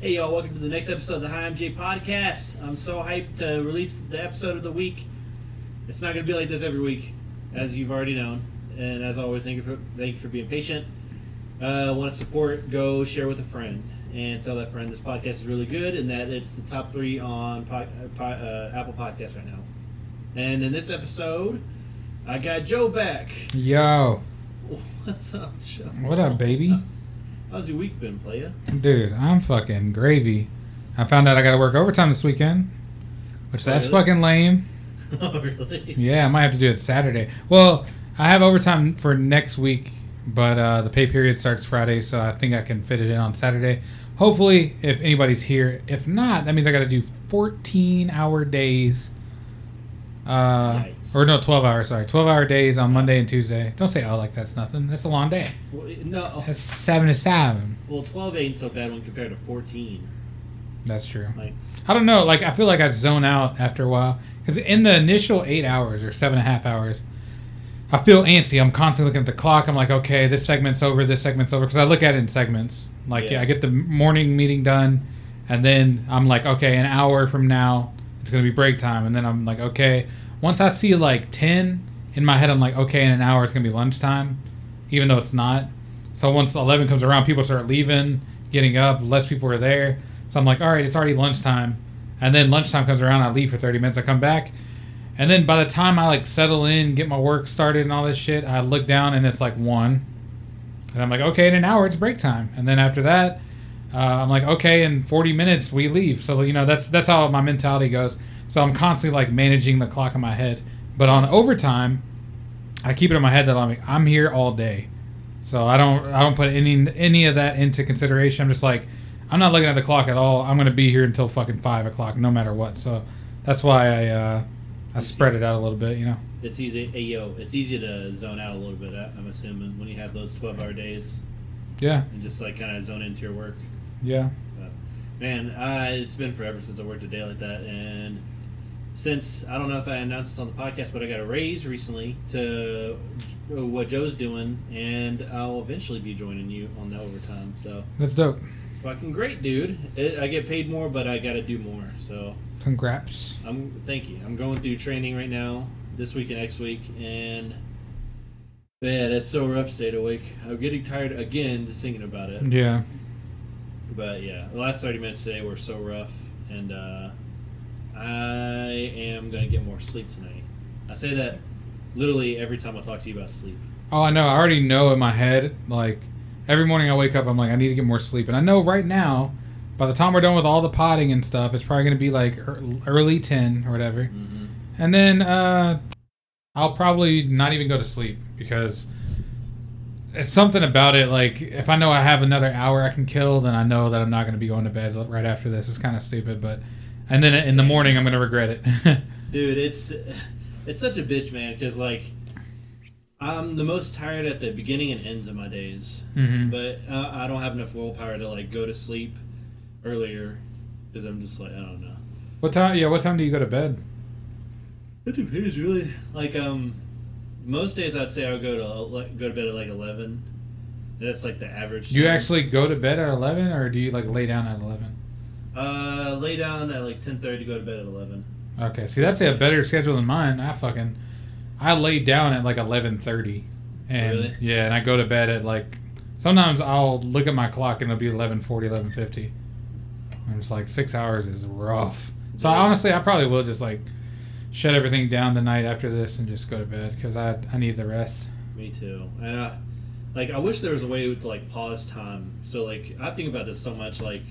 Hey y'all, welcome to the next episode of the High MJ podcast. I'm so hyped to release the episode of the week. It's not going to be like this every week, as you've already known. And as always, thank you for thank you for being patient. Uh, Want to support? Go share with a friend and tell that friend this podcast is really good and that it's the top three on po- po- uh, Apple Podcasts right now. And in this episode, I got Joe back. Yo, What's up, Joe? what up, baby? How's your week been, playa? Dude, I'm fucking gravy. I found out I gotta work overtime this weekend, which that's Really? fucking lame. oh, really? Yeah, I might have to do it Saturday. Well, I have overtime for next week, but uh, the pay period starts Friday, so I think I can fit it in on Saturday. Hopefully, if anybody's here. If not, that means I gotta do 14 hour days. Uh, Yikes. or no, 12 hours. Sorry, 12 hour days on Monday and Tuesday. Don't say oh like that's nothing. That's a long day. Well, no. That's seven to seven. Well, 12 ain't so bad when compared to 14. That's true. Like, I don't know. Like I feel like I zone out after a while because in the initial eight hours or seven and a half hours, I feel antsy. I'm constantly looking at the clock. I'm like, okay, this segment's over. This segment's over because I look at it in segments. Like Yeah. yeah, I get the morning meeting done, and then I'm like, okay, an hour from now it's gonna be break time, and then I'm like, okay. Once I see like ten in my head, I'm like, okay, in an hour it's gonna be lunchtime, even though it's not. So once eleven comes around, people start leaving, getting up. Less people are there. So I'm like, all right, it's already lunchtime. And then lunchtime comes around, I leave for 30 minutes, I come back. And then by the time I like settle in, get my work started and all this shit, I look down and it's like one. And I'm like, okay, in an hour it's break time. And then after that, uh, I'm like, okay, in 40 minutes we leave. So you know that's that's how my mentality goes. So I'm constantly like managing the clock in my head. But on overtime, I keep it in my head that I'm like, I'm here all day. So I don't I don't put any any of that into consideration. I'm just like, I'm not looking at the clock at all. I'm gonna be here until fucking five o'clock, no matter what. So that's why I uh, I spread it out a little bit, you know. it's easy. Hey, yo, it's easy to zone out a little bit, I'm assuming, when you have those 12 hour days Yeah, and just like kind of zone into your work. Yeah. Man, uh, it's been forever since I worked a day like that. And since, I don't know if I announced this on the podcast, but I got a raise recently to what Joe's doing, and I'll eventually be joining you on the overtime. So That's dope. it's fucking great, dude. It, I get paid more, but I got to do more. So Congrats. I'm thank you. I'm going through training right now, this week and next week, and man, it's so rough. Stayed awake. I'm getting tired again just thinking about it. Yeah. But yeah, the last 30 minutes today were so rough, and uh, I am gonna get more sleep tonight. I say that literally every time I talk to you about sleep. Oh, I know. I already know in my head. Like every morning I wake up, I'm like, I need to get more sleep, and I know right now, by the time we're done with all the potting and stuff, it's probably gonna be like early ten or whatever, Mm-hmm. and then uh, I'll probably not even go to sleep because it's something about it. Like if I know I have another hour I can kill, then I know that I'm not gonna be going to bed right after this. It's kind of stupid, but and then in the morning I'm gonna regret it. Dude, it's it's such a bitch, man. Because like, I'm the most tired at the beginning and ends of my days, hmm but uh, I don't have enough willpower to like go to sleep earlier because I'm just like I don't know. What time? Yeah, what time do you go to bed? It depends, really. Like, um, most days I'd say I would go to go to bed at like eleven. That's like the average. Do you time. actually go to bed at eleven, or do you like lay down at eleven? uh lay down at like ten thirty, go to bed at eleven. Okay, see that's a better schedule than mine. I fucking I lay down at like eleven thirty, and Really? yeah, and I go to bed at like sometimes I'll look at my clock and it'll be 11.40, 11.50. I'm just like six hours is rough. So I, Yeah. honestly, I probably will just like shut everything down tonight after this and just go to bed because I I need the rest. Me too. And uh, like I wish there was a way to like pause time. So like I think about this so much. Like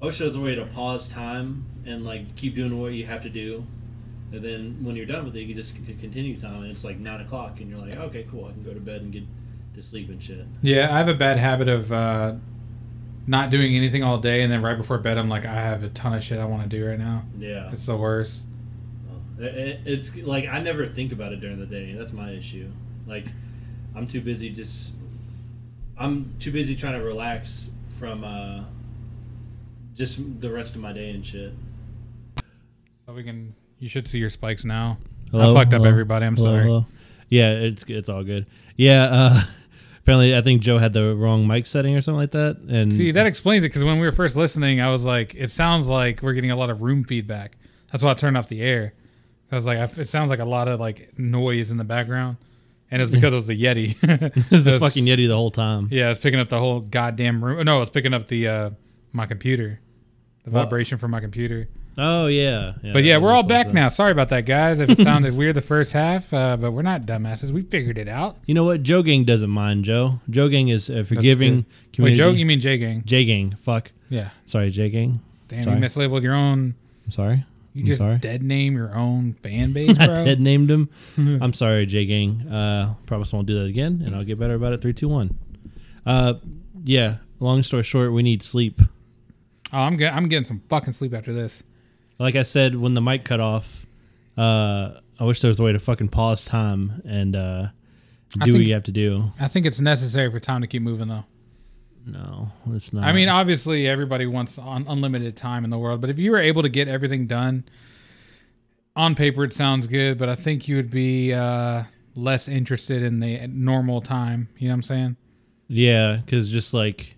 I wish there was a way to pause time and like keep doing what you have to do. And then when you're done with it, you can just continue time. And it's like nine o'clock, and you're like, okay, cool. I can go to bed and get to sleep and shit. Yeah, I have a bad habit of uh, not doing anything all day, and then right before bed, I'm like, I have a ton of shit I want to do right now. Yeah. It's the worst. It- it- It's like I never think about it during the day. That's my issue. Like I'm too busy just I'm too busy trying to relax from uh just the rest of my day and shit. So we can. You should see your spikes now. Hello? I fucked up everybody. I'm Hello, sorry. hello. Yeah, it's it's all good. Yeah, uh, Apparently, I think Joe had the wrong mic setting or something like that. And See, that explains it because when we were first listening, I was like, it sounds like we're getting a lot of room feedback. That's why I turned off the air. I was like, I- it sounds like a lot of like noise in the background, and it's because it was the Yeti. it was it's- fucking Yeti the whole time. Yeah, it's picking up the whole goddamn room. No, it's picking up the uh my computer, the What? vibration from my computer. Oh yeah. yeah But yeah, we're all back sense. now. Sorry about that, guys. If it sounded weird the first half, uh, but we're not dumbasses. We figured it out. You know what? Joe Gang doesn't mind. Joe. Joe Gang is a forgiving Wait. Joe, you mean J Gang? J Gang. Fuck. Yeah. Sorry, J Gang. Damn, Sorry. you mislabeled your own. I'm sorry. You I'm just sorry. dead name your own fan base, I bro. dead named him. I'm sorry, J Gang. Uh, promise I won't do that again, and I'll get better about it. Three, two, one. Uh, yeah. Long story short, we need sleep. Oh, I'm get, I'm getting some fucking sleep after this. Like I said, when the mic cut off, uh, I wish there was a way to fucking pause time and uh, do what you have to do. I think it's necessary for time to keep moving, though. No, it's not. I mean, obviously, everybody wants un- unlimited time in the world, but if you were able to get everything done on paper, it sounds good. But I think you would be uh, less interested in the normal time. You know what I'm saying? yeah, because just like,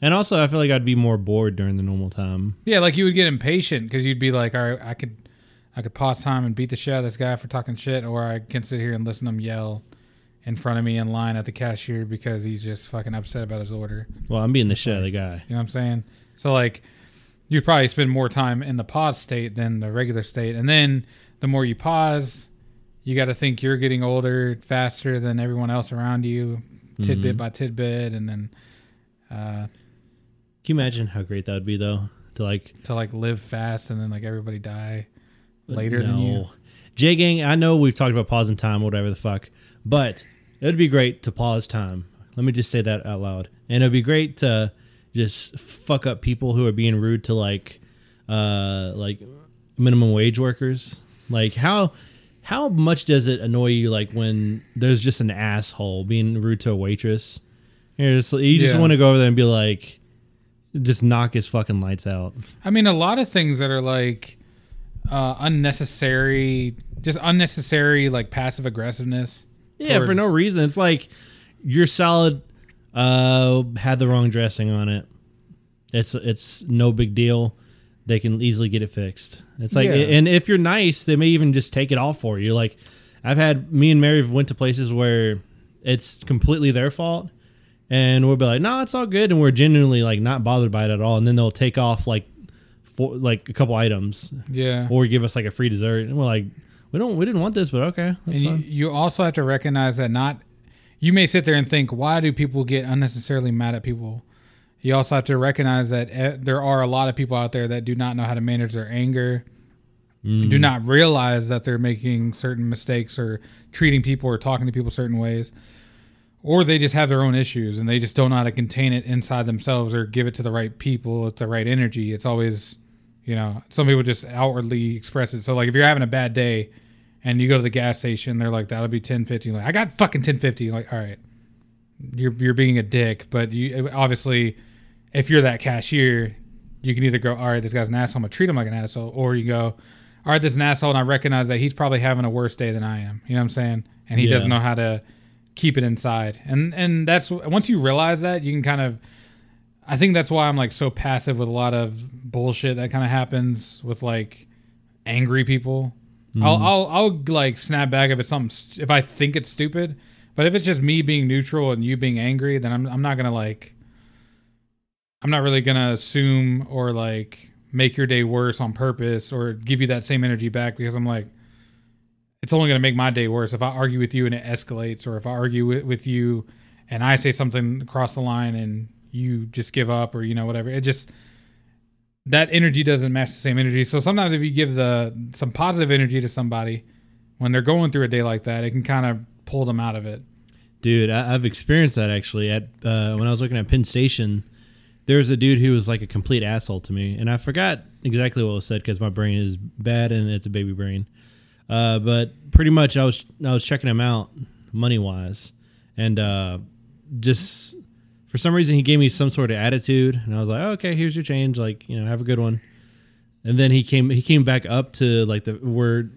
and also I feel like I'd be more bored during the normal time. Yeah, like you would get impatient because you'd be like, all right, I could, I could pause time and beat the shit out of this guy for talking shit, or I can sit here and listen to him yell in front of me in line at the cashier because he's just fucking upset about his order. Well, I'm being the shit out of the guy. You know what I'm saying? So like you'd probably spend more time in the pause state than the regular state. And then the more you pause, you got to think you're getting older faster than everyone else around you, tidbit Mhm. by tidbit and then uh Can you imagine how great that would be though? To like to like live fast and then like everybody die later than you. J Gang, I know we've talked about pausing time, whatever the fuck, but it would be great to pause time. Let me just say that out loud. And it would be great to just fuck up people who are being rude to like uh like minimum wage workers. Like how how much does it annoy you like when there's just an asshole being rude to a waitress? You're just, you just Yeah. want to go over there and be like just knock his fucking lights out. I mean a lot of things that are like uh unnecessary just unnecessary like passive aggressiveness. Yeah, for no reason. It's like your salad uh, had the wrong dressing on it. It's it's no big deal. They can easily get it fixed. It's like, Yeah. and if you're nice, they may even just take it off for you. Like, I've had me and Mary have went to places where it's completely their fault, and we'll be like, "No, it's all good," and we're genuinely like not bothered by it at all. And then they'll take off like, for like a couple items, Yeah. or give us like a free dessert, and we're like, "We don't, we didn't want this, but okay, that's and you, fine." you also have to recognize that not you may sit there and think why do people get unnecessarily mad at people you also have to recognize that eh, there are a lot of people out there that do not know how to manage their anger Mm. do not realize that they're making certain mistakes or treating people or talking to people certain ways or they just have their own issues and they just don't know how to contain it inside themselves or give it to the right people with the right energy it's always you know some people just outwardly express it. So like if you're having a bad day and you go to the gas station they're like that'll be 1050 like i got fucking 1050 like all right. You're you're being a dick but you obviously if you're that cashier you can either go all right this guy's an asshole. I'm gonna treat him like an asshole or you go all right this is an asshole and i recognize that he's probably having a worse day than i am. You know what i'm saying? And he Yeah. doesn't know how to keep it inside. And and that's once you realize that you can kind of i think that's why i'm like so passive with a lot of bullshit that kind of happens with like angry people. I'll, mm-hmm. I'll I'll like snap back if it's something st- if I think it's stupid, but if it's just me being neutral and you being angry, then I'm I'm not gonna like I'm not really gonna assume or like make your day worse on purpose or give you that same energy back because I'm like it's only gonna make my day worse. If I argue with you and it escalates or if I argue with, with you and I say something across the line and you just give up or you know whatever it just that energy doesn't match the same energy. So sometimes if you give the some positive energy to somebody when they're going through a day like that, it can kind of pull them out of it. Dude, I, I've experienced that actually. At uh, when I was looking at Penn Station, there was a dude who was like a complete asshole to me, and I forgot exactly what was said because my brain is bad and it's a baby brain. Uh, but pretty much, I was I was checking him out money wise, and uh, just for some reason he gave me some sort of attitude, and I was like, oh, okay, here's your change, like you know, have a good one. And then he came he came back up to like the where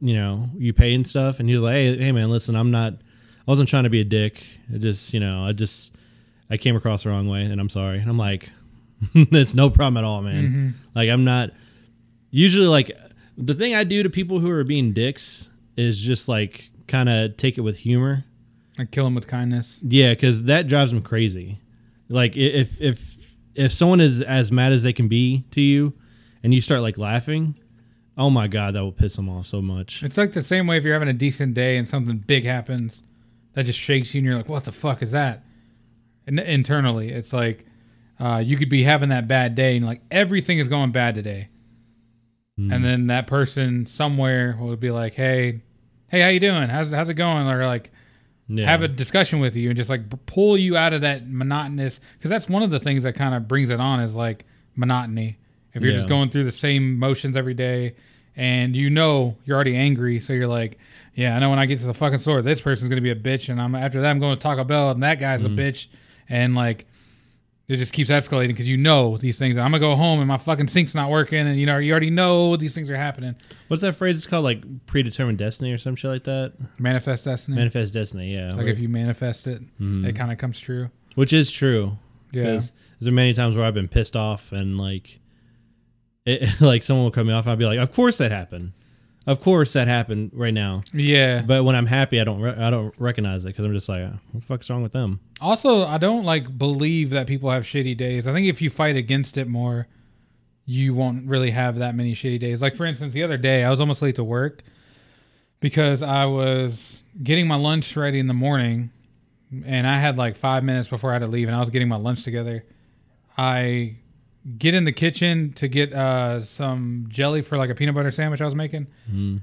you know you pay and stuff, and he was like, hey, hey man, listen, I'm not I wasn't trying to be a dick. I just, you know, I just I came across the wrong way, and I'm sorry. And I'm like, it's no problem at all, man. Mm-hmm. Like I'm not usually like the thing I do to people who are being dicks is just like kind of take it with humor. Like kill him with kindness. Yeah, because that drives them crazy. Like if if if someone is as mad as they can be to you, and you start like laughing, oh my god, that will piss them off so much. It's like the same way if you're having a decent day and something big happens that just shakes you and you're like, what the fuck is that? And internally, it's like uh, you could be having that bad day and like everything is going bad today. And then that person somewhere will be like, hey, hey, how you doing? How's, how's it going? Or like, Yeah. have a discussion with you and just like pull you out of that monotonous because that's one of the things that kind of brings it on is like monotony. If you're just going through the same motions every day and you know you're already angry so you're like yeah i know when i get to the fucking store this person's gonna be a bitch and i'm after that i'm going to taco bell and that guy's a mm-hmm. bitch. And like it just keeps escalating because you know these things. I'm gonna go home and my fucking sink's not working, and you know you already know these things are happening. What's that phrase? It's called like predetermined destiny or some shit like that. Manifest destiny. Manifest destiny. Yeah. it's like if you manifest it, hmm. it kind of comes true. which is true. Yeah. There's been many times where I've been pissed off and like, it, like someone will cut me off. I'll be like, of course that happened. Of course that happened right now. Yeah. But when I'm happy, I don't re- I don't recognize it because I'm just like, what the fuck's wrong with them? Also, I don't like believe that people have shitty days. I think if you fight against it more, you won't really have that many shitty days. Like for instance, the other day I was almost late to work because I was getting my lunch ready in the morning and I had like 5 minutes before I had to leave and I was getting my lunch together. I get in the kitchen to get uh, some jelly for like a peanut butter sandwich I was making.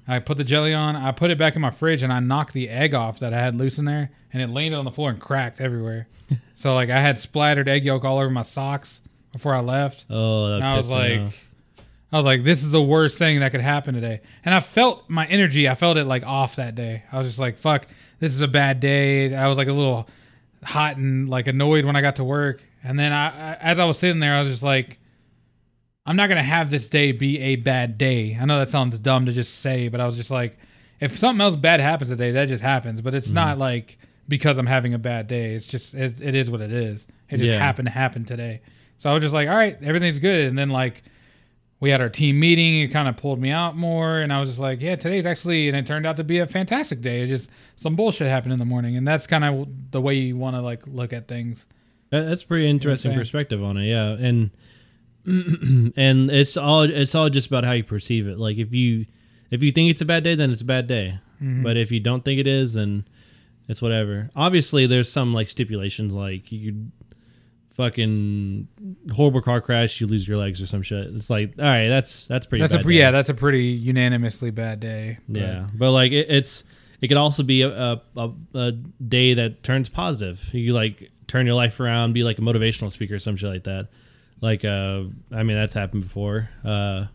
I put the jelly on, I put it back in my fridge, and I knocked the egg off that I had loose in there, and it landed on the floor and cracked everywhere. so like I had splattered egg yolk all over my socks before I left. Oh, that And I was like, off. I was like, this is the worst thing that could happen today. And I felt my energy. I felt it like off that day. I was just like, fuck, this is a bad day. I was like a little hot and like annoyed when I got to work. And then I, I as I was sitting there, I was just like, I'm not gonna have this day be a bad day. I know that sounds dumb to just say, but I was just like, if something else bad happens today, that just happens. But it's not mm-hmm. like because I'm having a bad day. It's just it, it is what it is. It just Yeah. happened to happen today. So I was just like, all right, everything's good. And then like we had our team meeting. It kind of pulled me out more, and I was just like, yeah, today's actually, and it turned out to be a fantastic day. It just some bullshit happened in the morning, and that's kind of the way you want to like look at things. That- that's a pretty interesting saying? perspective on it. Yeah, and and it's all it's all just about how you perceive it. Like if you if you think it's a bad day, then it's a bad day. Mm-hmm. But if you don't think it is, then it's whatever. Obviously, there's some like stipulations, like you fucking horrible car crash, you lose your legs or some shit. It's like, all right, that's that's pretty. That's a day. yeah, that's a pretty unanimously bad day. But- Yeah, but like it, it's it could also be a, a, a, a day that turns positive. You like turn your life around, be like a motivational speaker or some shit like that. Like uh, I mean that's happened before. Uh,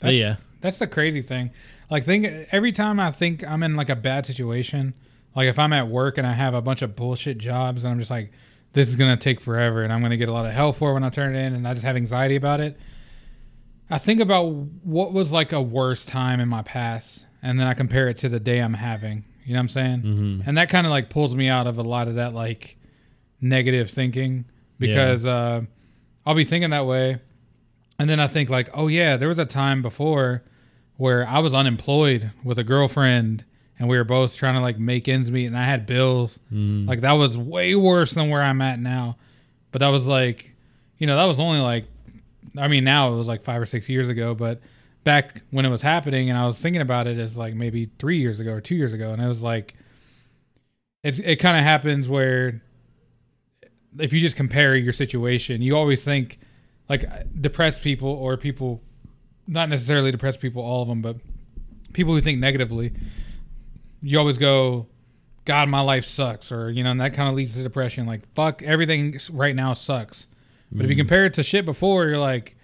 That's, yeah, that's the crazy thing. Like, think every time I think I'm in like a bad situation, like if I'm at work and I have a bunch of bullshit jobs, and I'm just like, this is gonna take forever, and I'm gonna get a lot of hell for it when I turn it in, and I just have anxiety about it. I think about what was like a worse time in my past, and then I compare it to the day I'm having. You know what I'm saying? Mm-hmm. And that kind of like pulls me out of a lot of that like negative thinking because uh, I'll be thinking that way, and then I think like, oh yeah, there was a time before where I was unemployed with a girlfriend and we were both trying to like make ends meet and I had bills. Like that was way worse than where I'm at now. But that was like, you know, that was only like I mean now it was like 5 or 6 years ago, but back when it was happening and I was thinking about it as like maybe 3 years ago or 2 years ago and it was like it's it kind of happens where if you just compare your situation, you always think like depressed people or people not necessarily depressed people all of them but people who think negatively you always go god my life sucks or you know and that kind of leads to depression. Like fuck everything right now sucks. But if you mm-hmm. compare it to shit before you're like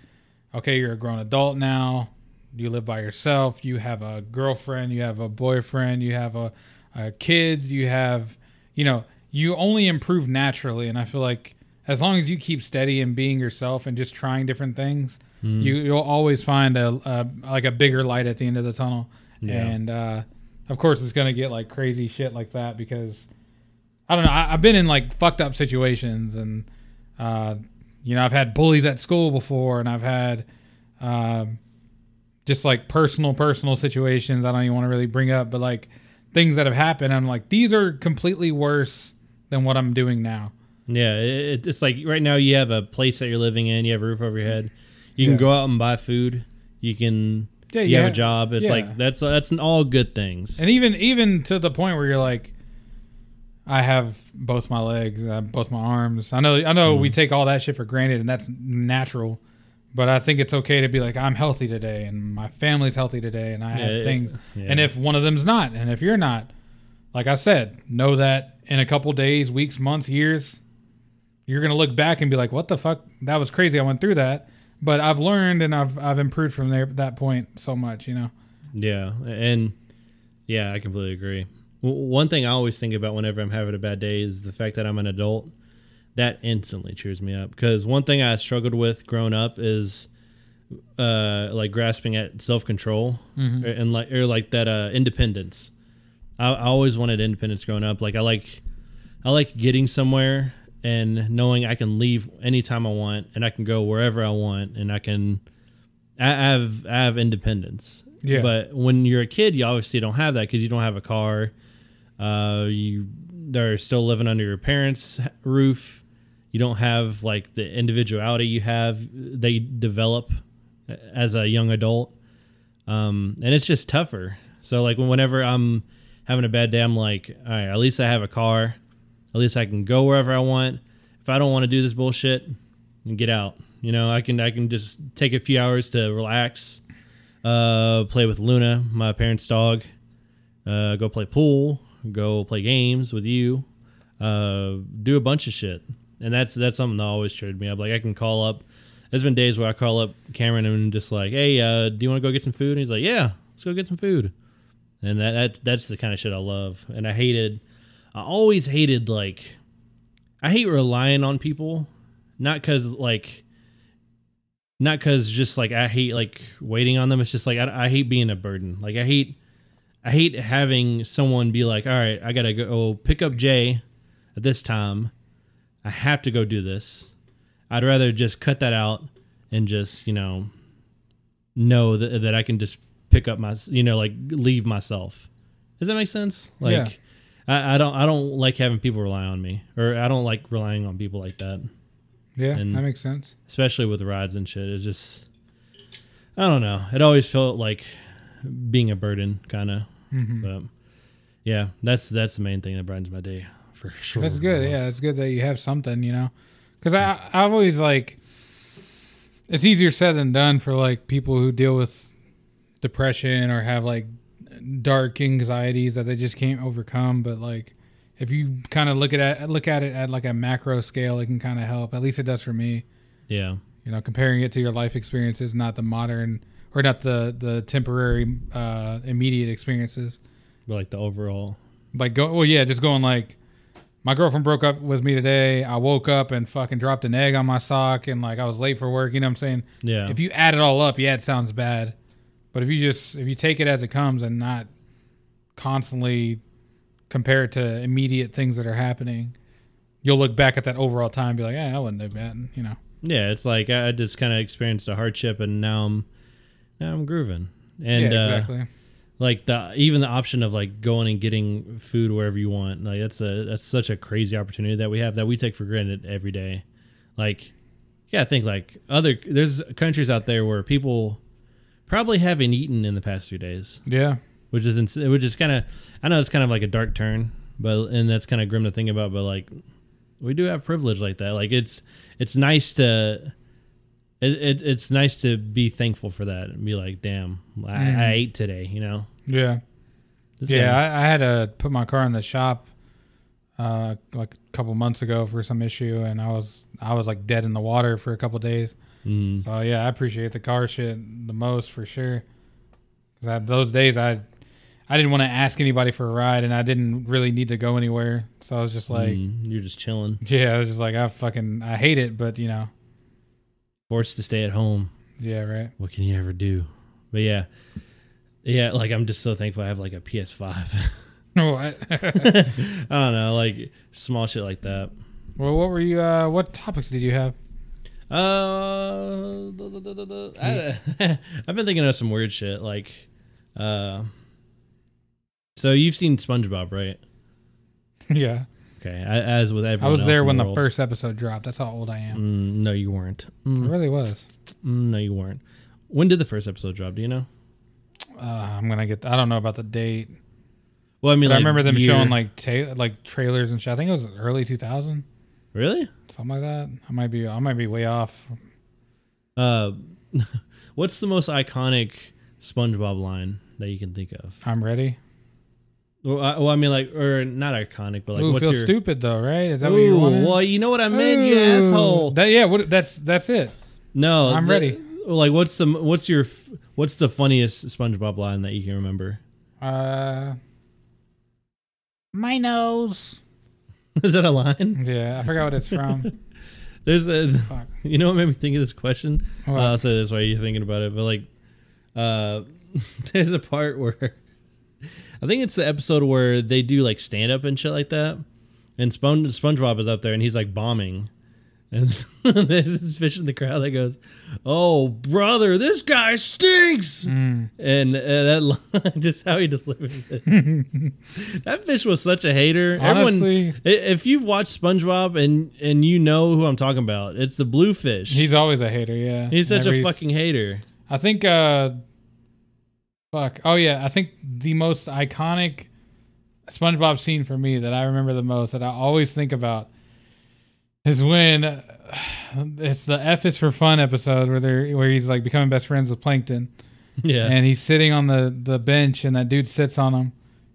okay you're a grown adult now. You live by yourself. You have a girlfriend. You have a boyfriend. You have a, a kids. You have you know you only improve naturally and i feel like as long as you keep steady and being yourself and just trying different things you you'll always find a, a like a bigger light at the end of the tunnel Yeah. and uh of course it's gonna get like crazy shit like that because I don't know. I, I've been in like fucked up situations, and uh, you know, I've had bullies at school before, and I've had um, just like personal, personal situations. I don't even want to really bring up, but like things that have happened. I'm like, these are completely worse than what I'm doing now. Yeah, it, it's like right now you have a place that you're living in, you have a roof over your head, you Yeah. can go out and buy food, you can Yeah, you you have a job. It's yeah. like that's that's an all good things. And even even to the point where you're like, I have both my legs, uh, both my arms. I know I know Mm-hmm. we take all that shit for granted, and that's natural. But I think it's okay to be like, I'm healthy today, and my family's healthy today, and I have things. yeah. And if one of them's not, and if you're not, like I said, know that in a couple days, weeks, months, years, you're gonna look back and be like, "What the fuck? That was crazy. I went through that." But I've learned and I've I've improved from there that point so much, you know. Yeah, and yeah, I completely agree. W- one thing I always think about whenever I'm having a bad day is the fact that I'm an adult. That instantly cheers me up because one thing I struggled with growing up is uh, like grasping at self control and like or like that uh, independence. I, I always wanted independence growing up. Like I like I like getting somewhere and knowing I can leave anytime I want and I can go wherever I want and I can I have I have independence. Yeah. But when you're a kid, you obviously don't have that because you don't have a car. Uh, you they're still living under your parents' roof. You don't have like the individuality you have they develop as a young adult, um, and it's just tougher. So like whenever I'm having a bad day, I'm like, all right, at least I have a car. At least I can go wherever I want. If I don't want to do this bullshit, and get out. You know, I can I can just take a few hours to relax, uh, play with Luna, my parents' dog, uh, go play pool, go play games with you, uh, do a bunch of shit, and that's that's something that always cheered me up. Like I can call up. There's been days where I call up Cameron and just like, "Hey, uh, do you want to go get some food?" And he's like, "Yeah, let's go get some food." And that, that that's the kind of shit I love. And I hated, I always hated like, I hate relying on people, not because like not because just like I hate like waiting on them. It's just like I, I hate being a burden. Like I hate I hate having someone be like, all right, I gotta go pick up Jay at this time. I have to go do this. I'd rather just cut that out and just you know know that that I can just pick up my you know like leave myself. Does that make sense? Like. Yeah. I, I don't. I don't like having people rely on me, or I don't like relying on people like that Yeah, And- that makes sense. especially with rides and shit. It's just, I don't know. It always felt like being a burden, kind of. hmm But yeah, that's that's the main thing that brightens my day for sure. That's good. Yeah, it's good that you have something, you know. Because I I've always like, it's easier said than done for like people who deal with depression or have like dark anxieties that they just can't overcome. But like, if you kind of look at it, look at it at like a macro scale, it can kind of help. At least it does for me. Yeah, You know, comparing it to your life experiences, not the modern or not the the temporary uh, immediate experiences. but like the overall. Like go well yeah, just going like my girlfriend broke up with me today. I woke up and fucking dropped an egg on my sock and like I was late for work, you know what I'm saying? Yeah, If you add it all up, yeah, it sounds bad. But if you just if you take it as it comes and not constantly compare it to immediate things that are happening, you'll look back at that overall time and be like, yeah, that wasn't that bad, you know. yeah. It's like I just kind of experienced a hardship, and now I'm now I'm grooving. And yeah, uh, like the even the option of like going and getting food wherever you want like that's a that's such a crazy opportunity that we have that we take for granted every day like yeah i think like other there's countries out there where people probably haven't eaten in the past few days yeah. which is ins- which is kind of i know it's kind of like a dark turn but and that's kind of grim to think about but like we do have privilege like that like it's it's nice to it, it it's nice to be thankful for that and be like damn I, Mm. I ate today you know Yeah. Yeah, I, I had to put my car in the shop uh, like a couple months ago for some issue, and I was I was like dead in the water for a couple days. Mm. So yeah, I appreciate the car shit the most for sure. Because those days I I didn't want to ask anybody for a ride, and I didn't really need to go anywhere. So I was just like, Mm, you're just chilling, yeah, I was just like, I fucking I hate it, but you know, forced to stay at home. yeah, right. What can you ever do? But yeah, yeah, like I'm just so thankful I have like a PS5. what? I don't know, like small shit like that. well, what were you? Uh, what topics did you have? Uh, duh, duh, duh. I, I've been thinking of some weird shit. Like, uh, so you've seen SpongeBob, right? yeah, Okay, I, as with everyone, I was there when the world. first episode dropped. That's how old I am. Mm, no, you weren't. I Mm, really was. mm, no, you weren't. When did the first episode drop? Do you know? Uh, I'm gonna get. I don't know about the date. Well, I mean, But I remember them year- showing like ta- like trailers and shit. I think it was early 2000, Really? something like that. I might be. I might be way off. Uh, what's the most iconic SpongeBob line that you can think of? I'm ready. Well, I, well, I mean, like, or not iconic, but like, Ooh, what's feel your? stupid though, right? Is that what you Ooh, wanted? well, you know what I meant, you asshole. That yeah. What? That's that's it. No, I'm the- ready. Like, what's the what's your what's the funniest SpongeBob line that you can remember? Uh, my nose. Is that a line? Yeah, I forgot what it's from. There's a. Fuck. You know what made me think of this question? What? Uh, I'll say this while you're thinking about it, but like, uh, there's a part where I think it's the episode where they do like stand up and shit like that, and Spon- SpongeBob is up there and he's like bombing, and there's this fish in the crowd that goes, "Oh brother, this guy stinks," Mm. and uh, that line, just how he delivered it. that fish was such a hater. Honestly- Everyone, if you've watched SpongeBob and and you know who I'm talking about, it's the blue fish. He's always a hater. Yeah, He's such Whenever a fucking hater. I think. uh Fuck. Oh yeah, I think the most iconic SpongeBob scene for me that I remember the most that I always think about is when it's the F is for fun episode where they're where he's like becoming best friends with Plankton Yeah. and he's sitting on the the bench and that dude sits on him.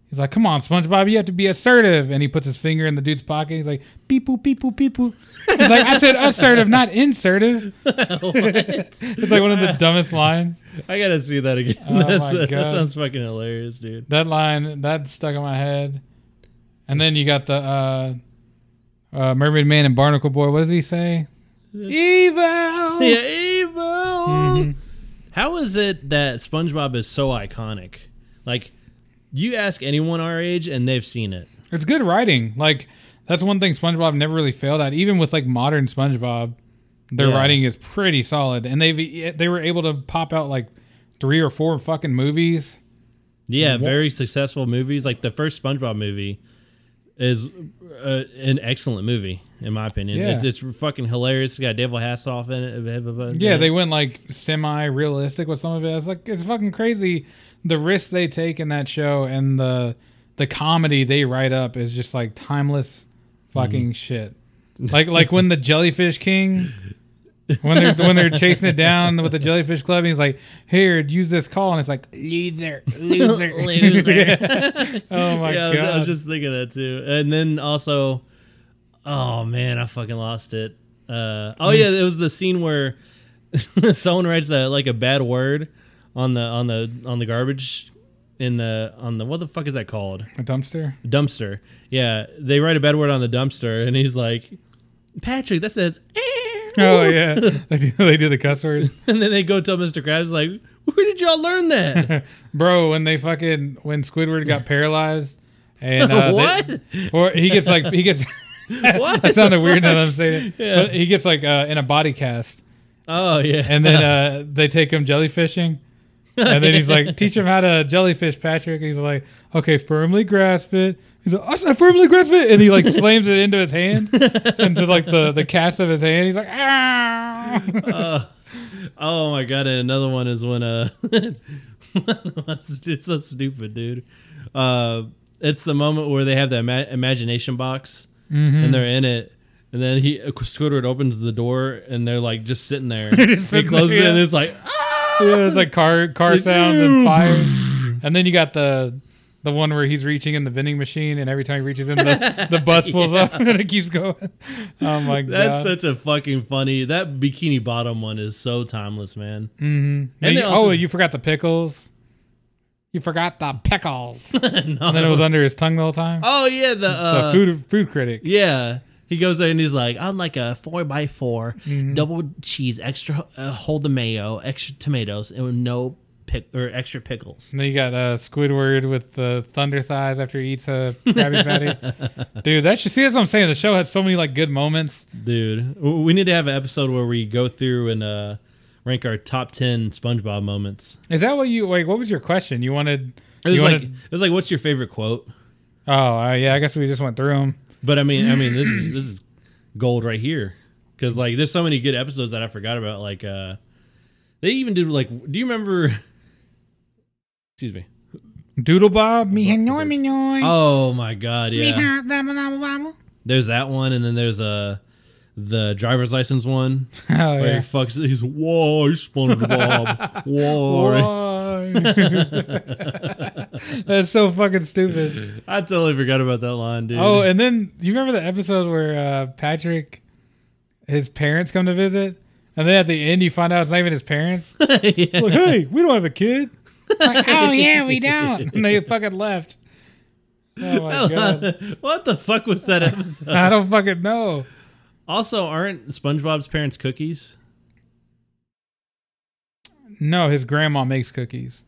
He's like, "Come on, SpongeBob, you have to be assertive." And he puts his finger in the dude's pocket. He's like, "Beep boop, beep boop, beep boop." He's like, "I said assertive, not insertive." it's like one of the dumbest lines. I gotta see that again. Oh that sounds fucking hilarious, dude. That line that stuck in my head. And then you got the uh, uh, Mermaid Man and Barnacle Boy. What does he say? Evil. Yeah, evil. Mhm. How is it that SpongeBob is so iconic? Like, you ask anyone our age, and they've seen it. It's good writing. Like that's one thing SpongeBob never really failed at. Even with like modern SpongeBob, their Yeah. writing is pretty solid, and they've they were able to pop out like three or four fucking movies. Yeah, very successful movies. Like the first SpongeBob movie is uh, an excellent movie, in my opinion. Yeah. It's, it's fucking hilarious. It's got David Hasselhoff in it. Yeah, they went like semi realistic with some of it. It's like it's fucking crazy the risks they take in that show and the the comedy they write up is just like timeless fucking shit. Like like when the Jellyfish King when they're when they're chasing it down with the Jellyfish Club, he's like, "Here, use this call," and it's like, "Loser, loser, Loser. oh my yeah, I was, god! I was just thinking that too. And then also, oh man, I fucking lost it. Uh, oh yeah, it was the scene where someone writes a, like a bad word on the on the on the garbage in the on the what the fuck is that called a dumpster. dumpster. Yeah, they write a bad word on the dumpster, and he's like, Patrick, that says. "Eh." Oh yeah, they do, they do the cuss words. And then they go tell Mr. Krabs like, where did y'all learn that? Bro, when they fucking when Squidward got paralyzed and uh, they- What? or he gets like he gets what? that sounded weird now that I'm saying it. Yeah. But he gets like uh, in a body cast Oh yeah. and then uh, they take him jellyfishing. And then he's like, teach him how to jellyfish, Patrick. And he's like, okay, firmly grasp it. He's like, I firmly grasp it. And he like slams it into his hand, into like the, the cast of his hand. He's like, ah. Uh, oh my god! And another one is when uh, it's so stupid, dude. Uh, it's the moment where they have the ima- imagination box Mm-hmm. and they're in it, and then he Squidward opens the door and they're like just sitting there. They're just he closes there, it and it's like, yeah, it's like car car sounds and fire. And then you got the the one where he's reaching in the vending machine, and every time he reaches in, the, the bus pulls up and it keeps going. Oh my god! that's such a fucking funny. That bikini bottom one is so timeless, man. Mm-hmm. And you- also- oh, you forgot the pickles. You forgot the pickles, no. and then it was under his tongue the whole time. Oh yeah, the uh, the food food critic. Yeah. He goes there and he's like, I'd like a four by 4 Mm-hmm. double cheese, extra uh, hold the mayo, extra tomatoes, and no pick or extra pickles. And then you got uh, Squidward with the thunder thighs after he eats a Krabby Patty. Dude, that's just see that's what I'm saying. The show had so many like good moments. Dude, we need to have an episode where we go through and uh, rank our top ten SpongeBob moments. Is that what you like? What was your question? You wanted? It was you like it was like, what's your favorite quote? oh uh, yeah, I guess we just went through them. But I mean, I mean, this is this is gold right here because like there's so many good episodes that I forgot about. Like uh, they even did like, do you remember? Excuse me. Doodle Bob, me hanoi me noi. Oh my god, yeah. ha- da- ba- da- ba- ba- There's that one, and then there's uh the driver's license one Oh where he yeah. fucks. He's why SpongeBob? Why? Why? That's so fucking stupid. I totally forgot about that line, dude. Oh, and then you remember the episode where uh, Patrick, his parents come to visit, and then at the end you find out it's not even his parents. It's like, hey, we don't have a kid. Like, oh yeah, we don't. And they fucking left. Oh my god, what the fuck was that episode? I don't fucking know. also, aren't SpongeBob's parents cookies? No, his grandma makes cookies.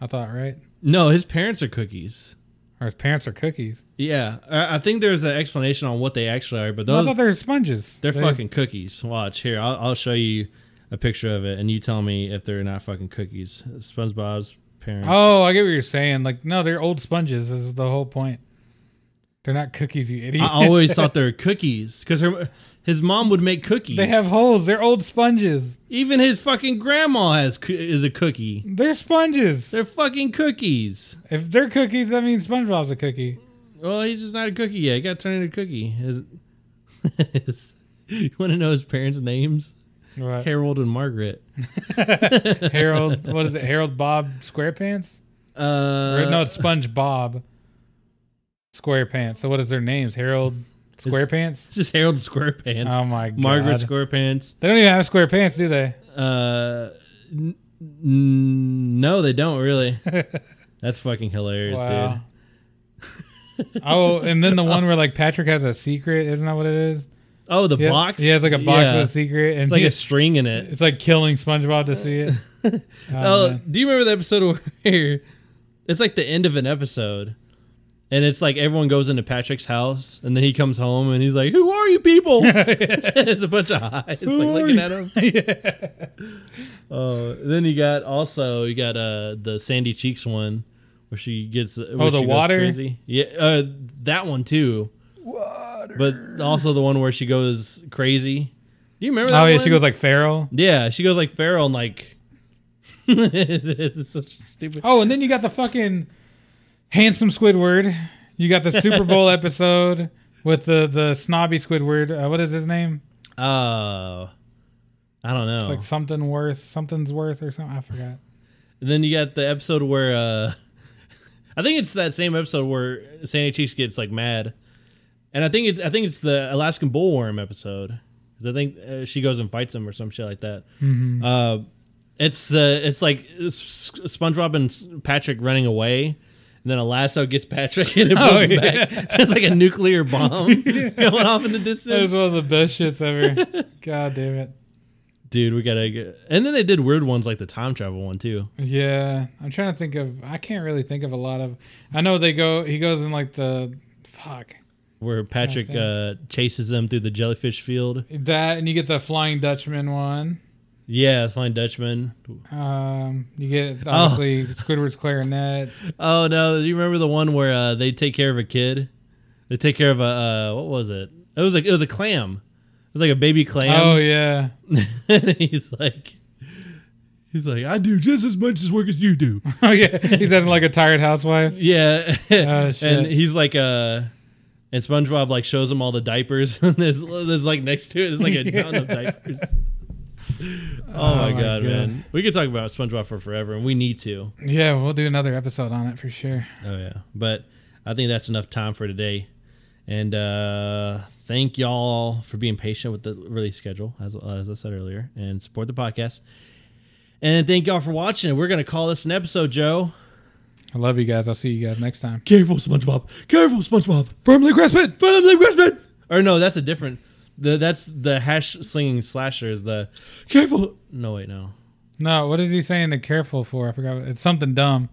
I thought right, No, his parents are cookies. or his parents are cookies. Yeah, I, I think there's an explanation on what they actually are, but I those thought they were sponges. they're They- fucking cookies. Watch here, I'll, I'll show you a picture of it, and you tell me if they're not fucking cookies. SpongeBob's parents. Oh, I get what you're saying. Like, no, they're old sponges. Is the whole point. They're not cookies, you idiot. I always thought they were cookies because her his mom would make cookies. they have holes. They're old sponges. even his fucking grandma has is a cookie. They're sponges. They're fucking cookies. If they're cookies, that means SpongeBob's a cookie. Well, he's just not a cookie yet. He got to turn into a cookie. His, his- you want to know his parents' names? What? Harold and Margaret. Harold, what is it? Harold Bob SquarePants? Uh, Or, no, it's Sponge Bob SquarePants. So what is their names? Harold SquarePants? it's just Harold Squarepants. Oh my god. Margaret Squarepants. They don't even have SquarePants, do they? Uh, n- n- no, they don't really. That's fucking hilarious, Wow. oh, and then the one where like Patrick has a secret, isn't that what it is? Oh, the Yeah, box. He has like a box Yeah. with a secret, and It's like a string in it. it's like killing SpongeBob to see it. Oh, Oh, do you remember the episode where it's like the end of an episode? And it's like everyone goes into Patrick's house, and then he comes home, and he's like, "Who are you people?" it's a bunch of eyes Who like looking you? at him. Oh, then you got also you got uh the Sandy Cheeks one, where she gets where Oh, the water? crazy. Yeah, uh, that one too. Water. But also the one where she goes crazy. Do you remember that? Oh yeah, one? she goes like feral. Yeah, she goes like feral and like. it's such stupid. Oh, and then you got the fucking handsome Squidward. You got the Super Bowl episode with the the snobby Squidward. Uh, what is his name? Oh, I don't know. It's like something worth, something's worth, or something. I forgot. And then you got the episode where uh I think it's that same episode where Sandy Cheeks gets like mad, and I think it's I think it's the Alaskan bullworm episode because I think uh, she goes and fights him or some shit like that. Mm-hmm. Uh, it's the it's like SpongeBob and Patrick running away, and then a lasso gets Patrick and it Oh, pulls him yeah. back. It's like a nuclear bomb going off in the distance. That was one of the best shits ever. God damn it. Dude, we gotta get. And then they did weird ones like the time travel one too. Yeah, I'm trying to think of. I can't really think of a lot of. I know they go. He goes in like the fuck Where Patrick uh, chases them through the jellyfish field. that, and you get the Flying Dutchman one. Yeah, Flying Dutchman. Um, you get obviously Squidward's clarinet. Oh no, do you remember the one where uh, they take care of a kid? They take care of a uh, what was it? It was like it was a clam. It was like a baby clam. Oh yeah, and he's like, he's like, I do just as much as work as you do. oh yeah. He's having like a tired housewife. yeah, Oh, and he's like uh and SpongeBob like shows him all the diapers. and there's, there's like next to it, there's like a mountain of diapers. Oh, my, my god, God. man! We could talk about SpongeBob for forever, and we need to. Yeah, we'll do another episode on it for sure. Oh yeah, but I think that's enough time for today. And uh, thank y'all for being patient with the release schedule, as, as I said earlier, and support the podcast. And thank y'all for watching. We're gonna call this an episode, Joe. I love you guys. I'll see you guys next time. Careful, SpongeBob. Careful, SpongeBob. Firmly grasp it. Firmly grasp it. Or no, that's a different. The that's the hash slinging slasher is the careful. No wait, no. No, what is he saying to careful for? I forgot. It's something dumb.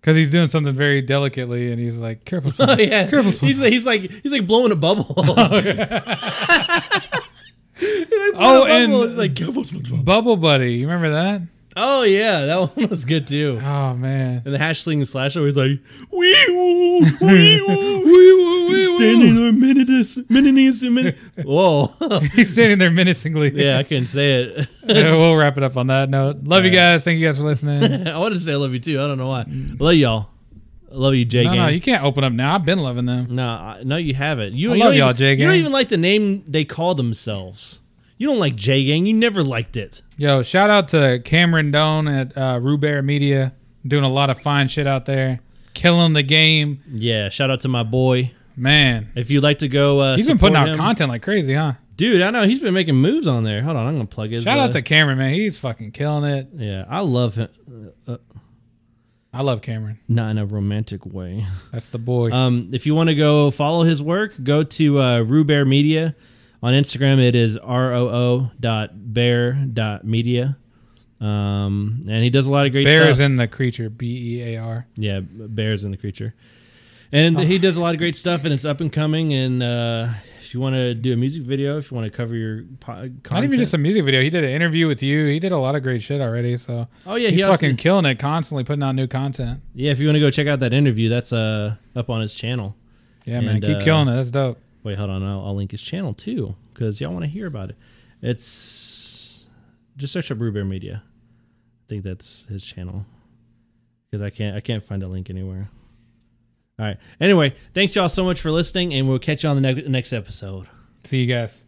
Because he's doing something very delicately, and he's like, "Careful." Oh yeah, Careful, he's, he's like he's like blowing a bubble. Oh, oh and it's like careful, SpongeBob. Bubble Buddy. You remember that? Oh yeah, that one was good too. Oh man. And the hashling slasher was like, wee woo, wee woo, wee woo, wee standing there minute, minute, minute. Whoa. He's standing there menacingly. yeah, I couldn't say it. Yeah, we'll wrap it up on that note. Love you guys. Thank you guys for listening. I wanted to say I love you too. I don't know why. I love y'all. I love you, J No, Gang. no, you can't open up now. I've been loving them. No, I, no, you haven't. You, I you love y'all, even, J You don't even like the name they call themselves. You don't like J Gang. You never liked it. Yo, shout out to Cameron Doan at uh, Roo Bear Media, doing a lot of fine shit out there, killing the game. Yeah, shout out to my boy. Man, If you'd like to go, uh, he's been putting out him- content like crazy, huh? Dude, I know he's been making moves on there. Hold on, I'm gonna plug his. Shout uh, out to Cameron, man. He's fucking killing it. Yeah, I love him. Uh, I love Cameron. not in a romantic way. That's the boy. Um, if you want to go follow his work, go to uh, Roo Bear Media on Instagram. It is r o o dot bear dot media. Um, and he does a lot of great Bears stuff. in the creature. B E A R. yeah, bears in the creature, and he does a lot of great stuff, and it's up and coming. And uh, if you want to do a music video, if you want to cover your po- content, Not even just a music video. He did an interview with you. He did a lot of great shit already. So oh yeah, he's he also- fucking killing it. Constantly putting out new content. yeah. If you want to go check out that interview, that's uh up on his channel. Yeah, man. Keep uh, killing it. That's dope. Wait, hold on. I'll, I'll link his channel too because y'all want to hear about it. It's just search up Roo Bear Media. I think that's his channel because I can't I can't find a link anywhere. All right. Anyway, thanks y'all so much for listening, and we'll catch you on the ne- next episode. See you guys.